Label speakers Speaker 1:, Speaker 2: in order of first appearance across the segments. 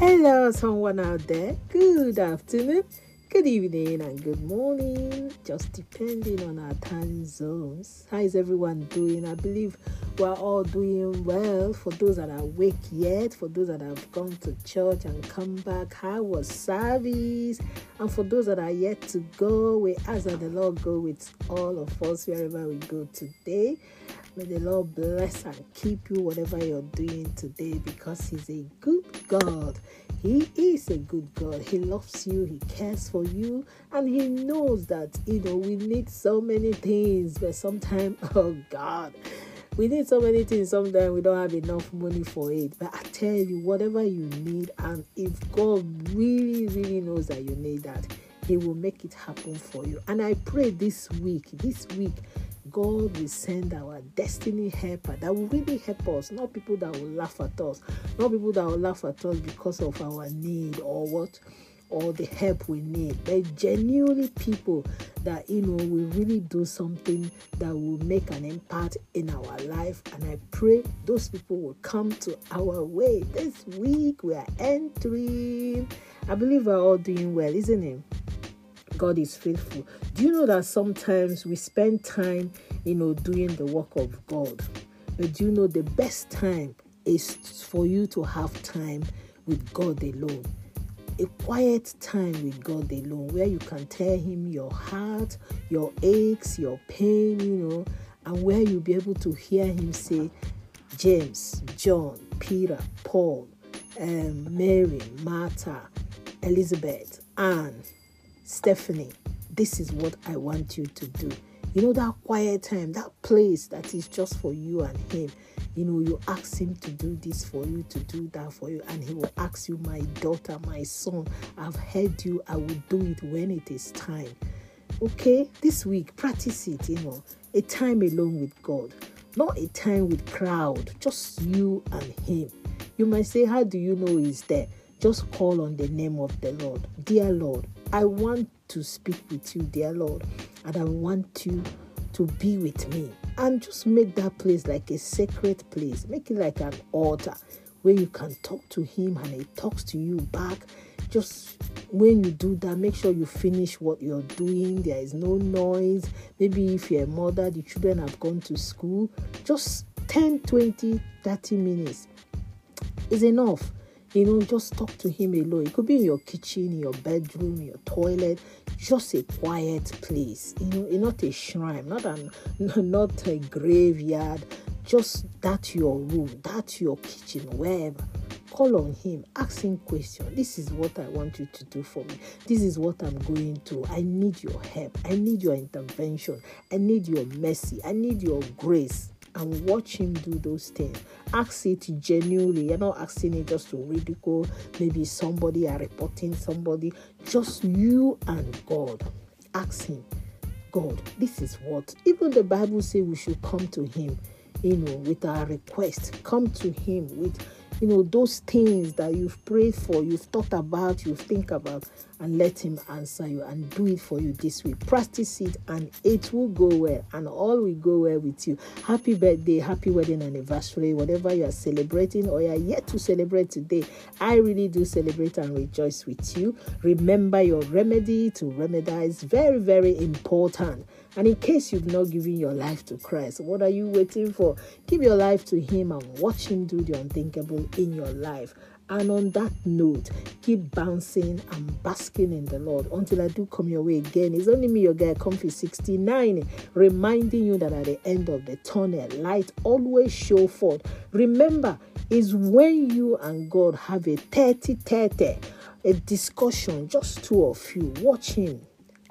Speaker 1: Hello, someone out there. Good afternoon, good evening, and good morning. Just depending on our time zones. How is everyone doing? I believe we're all doing well. For those that are awake yet, for those that have gone to church and come back, how was service? And for those that are yet to go, we ask that the Lord go with all of us wherever we go today. May the Lord bless and keep you whatever you're doing today because He's a good God. He is a good God. He loves you, He cares for you, and He knows that you know we need so many things, but sometimes, oh God, we need so many things. Sometimes we don't have enough money for it. But I tell you, whatever you need, and if God really, really knows that you need that, He will make it happen for you. And I pray this week, this week, God will send our destiny helper that will really help us, not people that will laugh at us, not people that will laugh at us because of our need or what or the help we need, but genuinely people that you know will really do something that will make an impact in our life. And I pray those people will come to our way. This week we are entering. I believe we're all doing well, isn't it? God is faithful. Do you know that sometimes we spend time, you know, doing the work of God? But do you know the best time is for you to have time with God alone? A quiet time with God alone where you can tell Him your heart, your aches, your pain, you know, and where you'll be able to hear Him say, James, John, Peter, Paul, um, Mary, Martha, Elizabeth, Anne, Stephanie, this is what I want you to do. You know, that quiet time, that place that is just for you and Him. You know, you ask Him to do this for you, to do that for you, and He will ask you, My daughter, my son, I've heard you, I will do it when it is time. Okay, this week, practice it, you know, a time alone with God, not a time with crowd, just you and Him. You might say, How do you know He's there? Just call on the name of the Lord. Dear Lord, I want to speak with you, dear Lord, and I want you to be with me. And just make that place like a sacred place. Make it like an altar where you can talk to Him and He talks to you back. Just when you do that, make sure you finish what you're doing. There is no noise. Maybe if you're a mother, the children have gone to school. Just 10, 20, 30 minutes is enough you know, just talk to him alone. It could be in your kitchen, in your bedroom, your toilet, just a quiet place. You know, not a shrine, not an, not a graveyard. Just that your room, that your kitchen, wherever. Call on him, ask him question. This is what I want you to do for me. This is what I'm going to. I need your help. I need your intervention. I need your mercy. I need your grace and watch him do those things. Ask it genuinely. You're not asking it just to ridicule. Maybe somebody are reporting somebody. Just you and God. Ask him, God, this is what. Even the Bible say we should come to him, you know, with our request. Come to him with you know those things that you've prayed for you've thought about you've think about and let him answer you and do it for you this week. Practice it and it will go well and all will go well with you. Happy birthday happy wedding anniversary whatever you are celebrating or you are yet to celebrate today i really do celebrate and rejoice with you. Remember your remedy to remedize. Very very important and in case you've not given your life to Christ, what are you waiting for? Give your life to Him and watch Him do the unthinkable in your life. And on that note, keep bouncing and basking in the Lord until I do come your way again. It's only me, your guy, Comfy 69, reminding you that at the end of the tunnel, light always show forth. Remember, is when you and God have a 30 30, a discussion, just two of you. Watch Him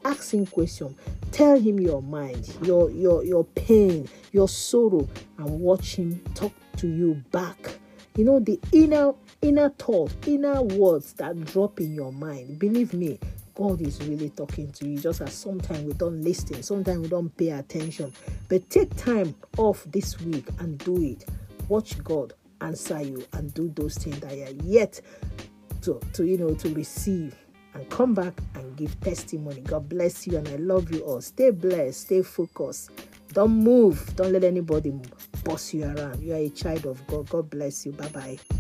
Speaker 1: ask him question. Tell him your mind your your your pain your sorrow and watch him talk to you back. You know the inner inner thought inner words that drop in your mind. Believe me god is really talking to you. Just as sometimes we don't listen sometimes we don't pay attention. But take time off this week and do it. Watch god answer you and do those things that are yet to, to you know to receive and come back and give testimony. God bless you and I love you all. Stay blessed, stay focused. Don't move. Don't let anybody boss you around. You are a child of God. God bless you. Bye bye.